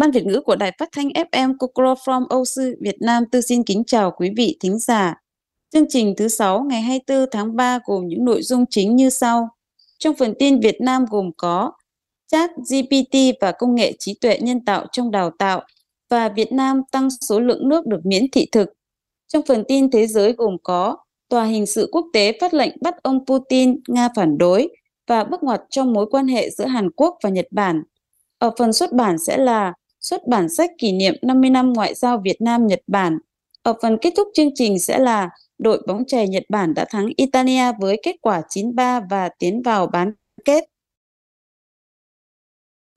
Ban Việt ngữ của Đài Phát thanh FM Kokoro from Âu Việt Nam tư xin kính chào quý vị thính giả. Chương trình thứ 6 ngày 24 tháng 3 gồm những nội dung chính như sau. Trong phần tin Việt Nam gồm có chat GPT và công nghệ trí tuệ nhân tạo trong đào tạo và Việt Nam tăng số lượng nước được miễn thị thực. Trong phần tin thế giới gồm có Tòa hình sự quốc tế phát lệnh bắt ông Putin, Nga phản đối và bước ngoặt trong mối quan hệ giữa Hàn Quốc và Nhật Bản. Ở phần xuất bản sẽ là xuất bản sách kỷ niệm 50 năm ngoại giao Việt Nam Nhật Bản. Ở phần kết thúc chương trình sẽ là đội bóng chày Nhật Bản đã thắng Italia với kết quả 9-3 và tiến vào bán kết.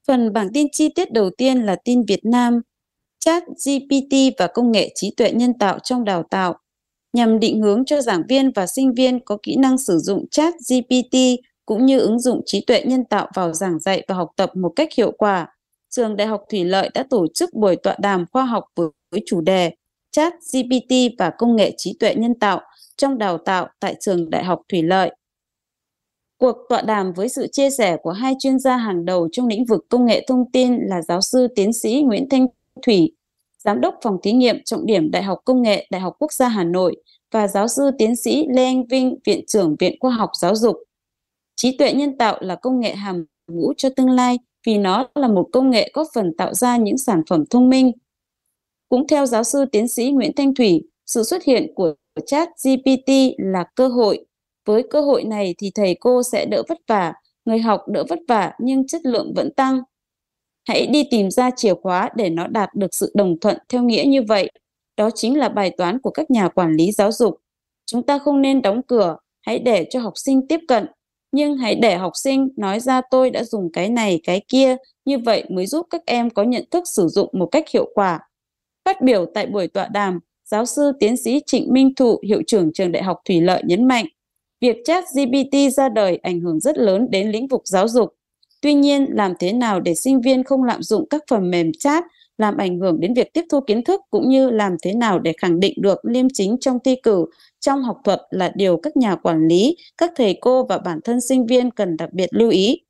Phần bản tin chi tiết đầu tiên là tin Việt Nam, chat GPT và công nghệ trí tuệ nhân tạo trong đào tạo nhằm định hướng cho giảng viên và sinh viên có kỹ năng sử dụng chat GPT cũng như ứng dụng trí tuệ nhân tạo vào giảng dạy và học tập một cách hiệu quả. Trường Đại học Thủy Lợi đã tổ chức buổi tọa đàm khoa học với chủ đề Chat GPT và công nghệ trí tuệ nhân tạo trong đào tạo tại Trường Đại học Thủy Lợi. Cuộc tọa đàm với sự chia sẻ của hai chuyên gia hàng đầu trong lĩnh vực công nghệ thông tin là giáo sư tiến sĩ Nguyễn Thanh Thủy, giám đốc phòng thí nghiệm trọng điểm Đại học Công nghệ Đại học Quốc gia Hà Nội và giáo sư tiến sĩ Lê Anh Vinh, Viện trưởng Viện Khoa học Giáo dục. Trí tuệ nhân tạo là công nghệ hàm ngũ cho tương lai vì nó là một công nghệ góp phần tạo ra những sản phẩm thông minh. Cũng theo giáo sư tiến sĩ Nguyễn Thanh Thủy, sự xuất hiện của chat GPT là cơ hội. Với cơ hội này thì thầy cô sẽ đỡ vất vả, người học đỡ vất vả nhưng chất lượng vẫn tăng. Hãy đi tìm ra chìa khóa để nó đạt được sự đồng thuận theo nghĩa như vậy. Đó chính là bài toán của các nhà quản lý giáo dục. Chúng ta không nên đóng cửa, hãy để cho học sinh tiếp cận, nhưng hãy để học sinh nói ra tôi đã dùng cái này cái kia, như vậy mới giúp các em có nhận thức sử dụng một cách hiệu quả. Phát biểu tại buổi tọa đàm, giáo sư tiến sĩ Trịnh Minh Thụ, hiệu trưởng trường Đại học Thủy Lợi nhấn mạnh, việc chat GPT ra đời ảnh hưởng rất lớn đến lĩnh vực giáo dục. Tuy nhiên, làm thế nào để sinh viên không lạm dụng các phần mềm chat làm ảnh hưởng đến việc tiếp thu kiến thức cũng như làm thế nào để khẳng định được liêm chính trong thi cử trong học thuật là điều các nhà quản lý, các thầy cô và bản thân sinh viên cần đặc biệt lưu ý.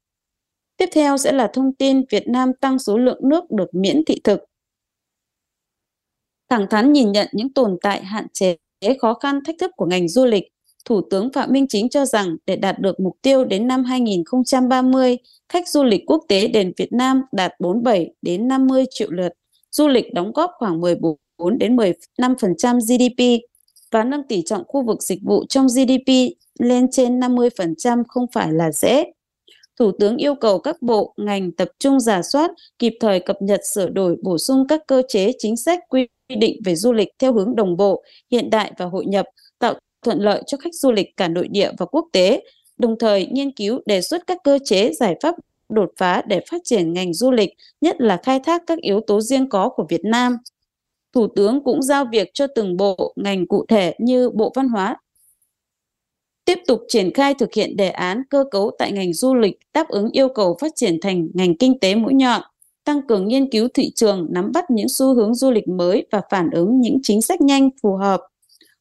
Tiếp theo sẽ là thông tin Việt Nam tăng số lượng nước được miễn thị thực. Thẳng thắn nhìn nhận những tồn tại hạn chế, khó khăn, thách thức của ngành du lịch, Thủ tướng Phạm Minh Chính cho rằng để đạt được mục tiêu đến năm 2030, khách du lịch quốc tế đến Việt Nam đạt 47 đến 50 triệu lượt, du lịch đóng góp khoảng 14 đến 15% GDP và nâng tỷ trọng khu vực dịch vụ trong GDP lên trên 50% không phải là dễ. Thủ tướng yêu cầu các bộ, ngành tập trung giả soát, kịp thời cập nhật sửa đổi bổ sung các cơ chế chính sách quy định về du lịch theo hướng đồng bộ, hiện đại và hội nhập, thuận lợi cho khách du lịch cả nội địa và quốc tế, đồng thời nghiên cứu đề xuất các cơ chế giải pháp đột phá để phát triển ngành du lịch, nhất là khai thác các yếu tố riêng có của Việt Nam. Thủ tướng cũng giao việc cho từng bộ, ngành cụ thể như Bộ Văn hóa tiếp tục triển khai thực hiện đề án cơ cấu tại ngành du lịch đáp ứng yêu cầu phát triển thành ngành kinh tế mũi nhọn, tăng cường nghiên cứu thị trường, nắm bắt những xu hướng du lịch mới và phản ứng những chính sách nhanh phù hợp.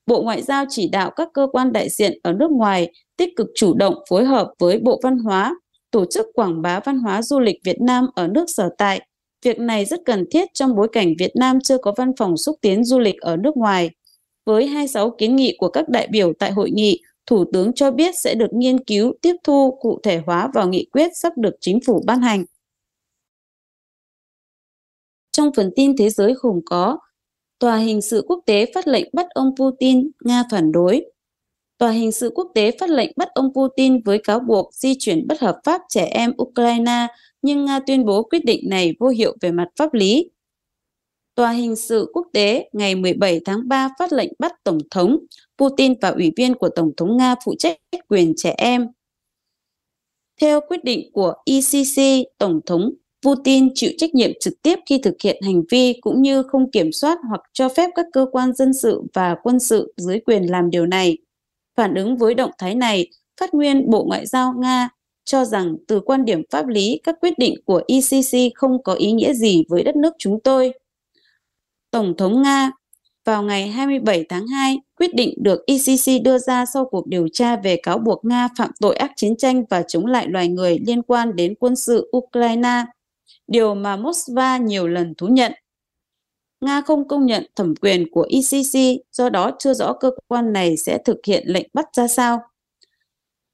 Bộ Ngoại giao chỉ đạo các cơ quan đại diện ở nước ngoài tích cực chủ động phối hợp với Bộ Văn hóa, tổ chức quảng bá văn hóa du lịch Việt Nam ở nước sở tại. Việc này rất cần thiết trong bối cảnh Việt Nam chưa có văn phòng xúc tiến du lịch ở nước ngoài. Với 26 kiến nghị của các đại biểu tại hội nghị, Thủ tướng cho biết sẽ được nghiên cứu, tiếp thu, cụ thể hóa vào nghị quyết sắp được chính phủ ban hành. Trong phần tin thế giới gồm có Tòa hình sự quốc tế phát lệnh bắt ông Putin, Nga phản đối. Tòa hình sự quốc tế phát lệnh bắt ông Putin với cáo buộc di chuyển bất hợp pháp trẻ em Ukraine, nhưng Nga tuyên bố quyết định này vô hiệu về mặt pháp lý. Tòa hình sự quốc tế ngày 17 tháng 3 phát lệnh bắt Tổng thống Putin và ủy viên của Tổng thống Nga phụ trách quyền trẻ em. Theo quyết định của ECC, Tổng thống Putin chịu trách nhiệm trực tiếp khi thực hiện hành vi cũng như không kiểm soát hoặc cho phép các cơ quan dân sự và quân sự dưới quyền làm điều này. Phản ứng với động thái này, phát nguyên Bộ Ngoại giao Nga cho rằng từ quan điểm pháp lý, các quyết định của ICC không có ý nghĩa gì với đất nước chúng tôi. Tổng thống Nga vào ngày 27 tháng 2, quyết định được ICC đưa ra sau cuộc điều tra về cáo buộc Nga phạm tội ác chiến tranh và chống lại loài người liên quan đến quân sự Ukraine điều mà Moscow nhiều lần thú nhận. Nga không công nhận thẩm quyền của ICC, do đó chưa rõ cơ quan này sẽ thực hiện lệnh bắt ra sao.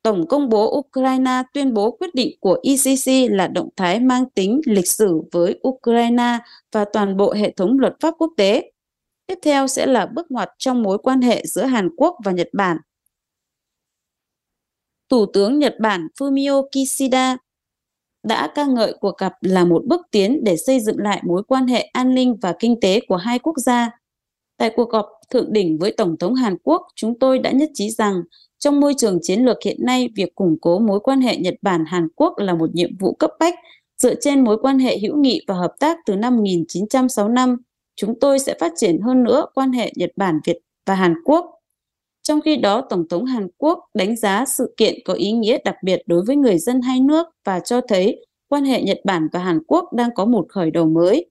Tổng công bố Ukraine tuyên bố quyết định của ICC là động thái mang tính lịch sử với Ukraine và toàn bộ hệ thống luật pháp quốc tế. Tiếp theo sẽ là bước ngoặt trong mối quan hệ giữa Hàn Quốc và Nhật Bản. Thủ tướng Nhật Bản Fumio Kishida đã ca ngợi cuộc gặp là một bước tiến để xây dựng lại mối quan hệ an ninh và kinh tế của hai quốc gia. Tại cuộc gặp thượng đỉnh với Tổng thống Hàn Quốc, chúng tôi đã nhất trí rằng trong môi trường chiến lược hiện nay, việc củng cố mối quan hệ Nhật Bản-Hàn Quốc là một nhiệm vụ cấp bách. Dựa trên mối quan hệ hữu nghị và hợp tác từ năm 1965, chúng tôi sẽ phát triển hơn nữa quan hệ Nhật Bản-Việt và Hàn Quốc. Trong khi đó, Tổng thống Hàn Quốc đánh giá sự kiện có ý nghĩa đặc biệt đối với người dân hai nước và cho thấy quan hệ Nhật Bản và Hàn Quốc đang có một khởi đầu mới.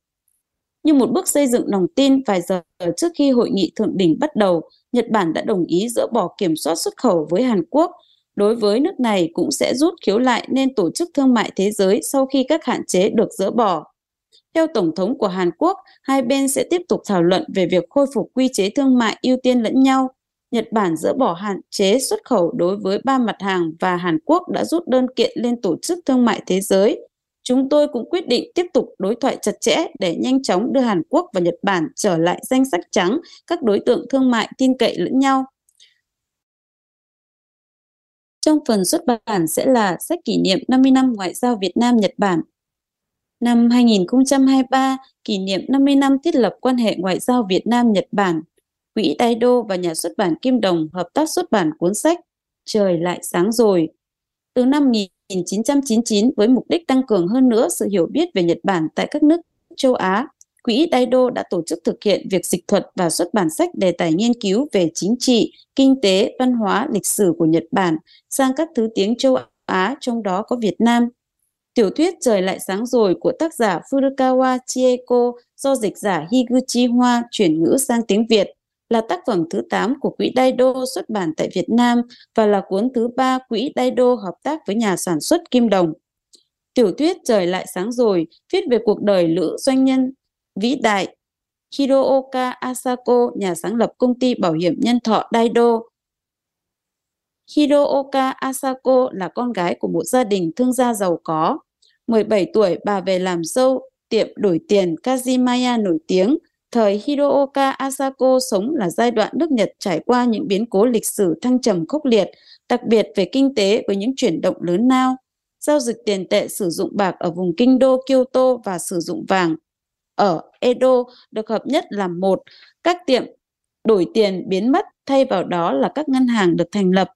Như một bước xây dựng lòng tin vài giờ trước khi hội nghị thượng đỉnh bắt đầu, Nhật Bản đã đồng ý dỡ bỏ kiểm soát xuất khẩu với Hàn Quốc. Đối với nước này cũng sẽ rút khiếu lại nên Tổ chức Thương mại Thế giới sau khi các hạn chế được dỡ bỏ. Theo Tổng thống của Hàn Quốc, hai bên sẽ tiếp tục thảo luận về việc khôi phục quy chế thương mại ưu tiên lẫn nhau. Nhật Bản dỡ bỏ hạn chế xuất khẩu đối với ba mặt hàng và Hàn Quốc đã rút đơn kiện lên Tổ chức Thương mại Thế giới Chúng tôi cũng quyết định tiếp tục đối thoại chặt chẽ để nhanh chóng đưa Hàn Quốc và Nhật Bản trở lại danh sách trắng các đối tượng thương mại tin cậy lẫn nhau. Trong phần xuất bản sẽ là sách kỷ niệm 50 năm ngoại giao Việt Nam Nhật Bản. Năm 2023, kỷ niệm 50 năm thiết lập quan hệ ngoại giao Việt Nam Nhật Bản. Quỹ Đô và nhà xuất bản Kim Đồng hợp tác xuất bản cuốn sách Trời lại sáng rồi. Từ năm 1999 với mục đích tăng cường hơn nữa sự hiểu biết về Nhật Bản tại các nước châu Á, Quỹ Daido đã tổ chức thực hiện việc dịch thuật và xuất bản sách đề tài nghiên cứu về chính trị, kinh tế, văn hóa, lịch sử của Nhật Bản sang các thứ tiếng châu Á, trong đó có Việt Nam. Tiểu thuyết Trời lại sáng rồi của tác giả Furukawa Chieko do dịch giả Higuchi Hoa chuyển ngữ sang tiếng Việt là tác phẩm thứ 8 của Quỹ Daido xuất bản tại Việt Nam và là cuốn thứ ba Quỹ Daido hợp tác với nhà sản xuất Kim Đồng. Tiểu thuyết Trời lại sáng rồi viết về cuộc đời nữ doanh nhân vĩ đại Hirooka Asako, nhà sáng lập công ty bảo hiểm nhân thọ Daido. Hirooka Asako là con gái của một gia đình thương gia giàu có. 17 tuổi, bà về làm dâu tiệm đổi tiền Kazimaya nổi tiếng Thời Hirooka Asako sống là giai đoạn nước Nhật trải qua những biến cố lịch sử thăng trầm khốc liệt, đặc biệt về kinh tế với những chuyển động lớn lao. Giao dịch tiền tệ sử dụng bạc ở vùng kinh đô Kyoto và sử dụng vàng ở Edo được hợp nhất làm một. Các tiệm đổi tiền biến mất, thay vào đó là các ngân hàng được thành lập.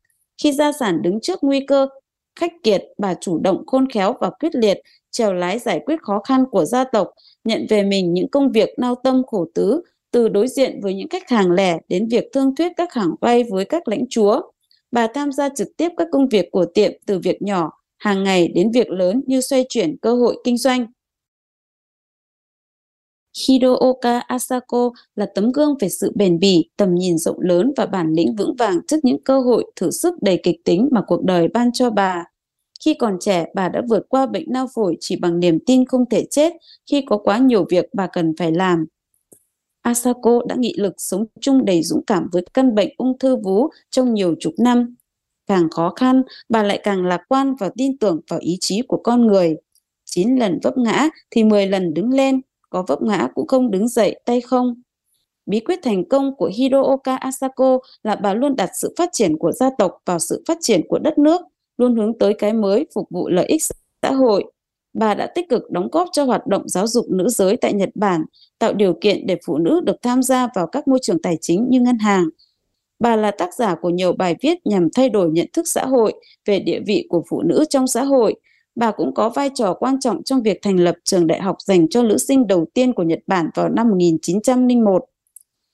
Khi gia sản đứng trước nguy cơ khách kiệt, bà chủ động khôn khéo và quyết liệt, trèo lái giải quyết khó khăn của gia tộc, nhận về mình những công việc nao tâm khổ tứ, từ đối diện với những khách hàng lẻ đến việc thương thuyết các hàng vay với các lãnh chúa. Bà tham gia trực tiếp các công việc của tiệm từ việc nhỏ, hàng ngày đến việc lớn như xoay chuyển cơ hội kinh doanh. Hirooka Asako là tấm gương về sự bền bỉ, tầm nhìn rộng lớn và bản lĩnh vững vàng trước những cơ hội thử sức đầy kịch tính mà cuộc đời ban cho bà. Khi còn trẻ, bà đã vượt qua bệnh nao phổi chỉ bằng niềm tin không thể chết khi có quá nhiều việc bà cần phải làm. Asako đã nghị lực sống chung đầy dũng cảm với căn bệnh ung thư vú trong nhiều chục năm. Càng khó khăn, bà lại càng lạc quan và tin tưởng vào ý chí của con người. Chín lần vấp ngã thì 10 lần đứng lên, có vấp ngã cũng không đứng dậy tay không. Bí quyết thành công của Hirooka Asako là bà luôn đặt sự phát triển của gia tộc vào sự phát triển của đất nước luôn hướng tới cái mới phục vụ lợi ích xã hội. Bà đã tích cực đóng góp cho hoạt động giáo dục nữ giới tại Nhật Bản, tạo điều kiện để phụ nữ được tham gia vào các môi trường tài chính như ngân hàng. Bà là tác giả của nhiều bài viết nhằm thay đổi nhận thức xã hội về địa vị của phụ nữ trong xã hội. Bà cũng có vai trò quan trọng trong việc thành lập trường đại học dành cho nữ sinh đầu tiên của Nhật Bản vào năm 1901.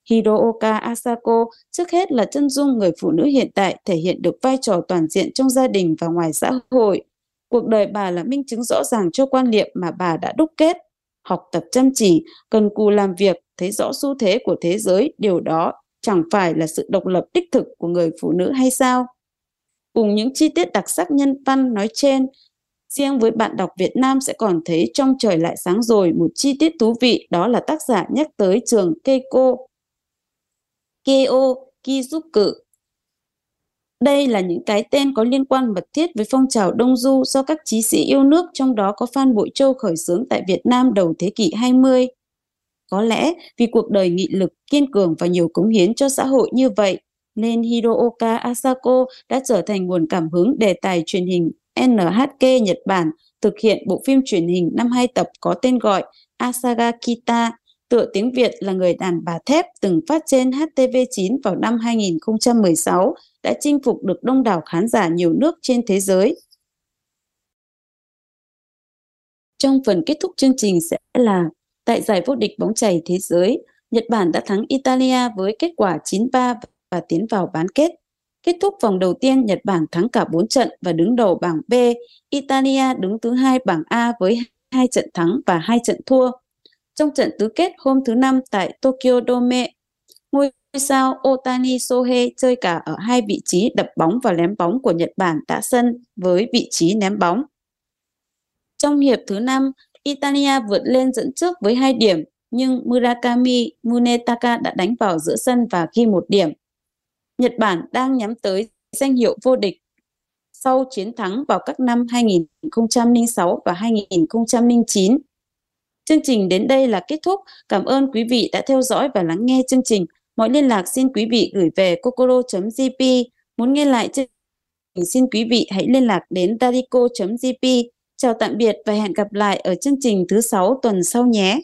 Hirooka Asako trước hết là chân dung người phụ nữ hiện tại thể hiện được vai trò toàn diện trong gia đình và ngoài xã hội. Cuộc đời bà là minh chứng rõ ràng cho quan niệm mà bà đã đúc kết. Học tập chăm chỉ, cần cù làm việc, thấy rõ xu thế của thế giới, điều đó chẳng phải là sự độc lập đích thực của người phụ nữ hay sao? Cùng những chi tiết đặc sắc nhân văn nói trên, Riêng với bạn đọc Việt Nam sẽ còn thấy trong trời lại sáng rồi một chi tiết thú vị đó là tác giả nhắc tới trường Keiko Keo Kizuku. Đây là những cái tên có liên quan mật thiết với phong trào Đông Du do các chí sĩ yêu nước trong đó có Phan Bội Châu khởi xướng tại Việt Nam đầu thế kỷ 20. Có lẽ vì cuộc đời nghị lực, kiên cường và nhiều cống hiến cho xã hội như vậy, nên Hirooka Asako đã trở thành nguồn cảm hứng đề tài truyền hình NHK Nhật Bản thực hiện bộ phim truyền hình năm hai tập có tên gọi Asaga Kita, tựa tiếng Việt là Người đàn bà thép từng phát trên HTV9 vào năm 2016, đã chinh phục được đông đảo khán giả nhiều nước trên thế giới. Trong phần kết thúc chương trình sẽ là tại giải vô địch bóng chày thế giới, Nhật Bản đã thắng Italia với kết quả 9-3 và tiến vào bán kết. Kết thúc vòng đầu tiên, Nhật Bản thắng cả 4 trận và đứng đầu bảng B. Italia đứng thứ hai bảng A với hai trận thắng và hai trận thua. Trong trận tứ kết hôm thứ Năm tại Tokyo Dome, ngôi sao Otani Sohe chơi cả ở hai vị trí đập bóng và ném bóng của Nhật Bản đã sân với vị trí ném bóng. Trong hiệp thứ năm, Italia vượt lên dẫn trước với hai điểm, nhưng Murakami Munetaka đã đánh vào giữa sân và ghi một điểm. Nhật Bản đang nhắm tới danh hiệu vô địch sau chiến thắng vào các năm 2006 và 2009. Chương trình đến đây là kết thúc. Cảm ơn quý vị đã theo dõi và lắng nghe chương trình. Mọi liên lạc xin quý vị gửi về kokoro.jp. Muốn nghe lại chương trình, xin quý vị hãy liên lạc đến darico.jp. Chào tạm biệt và hẹn gặp lại ở chương trình thứ sáu tuần sau nhé.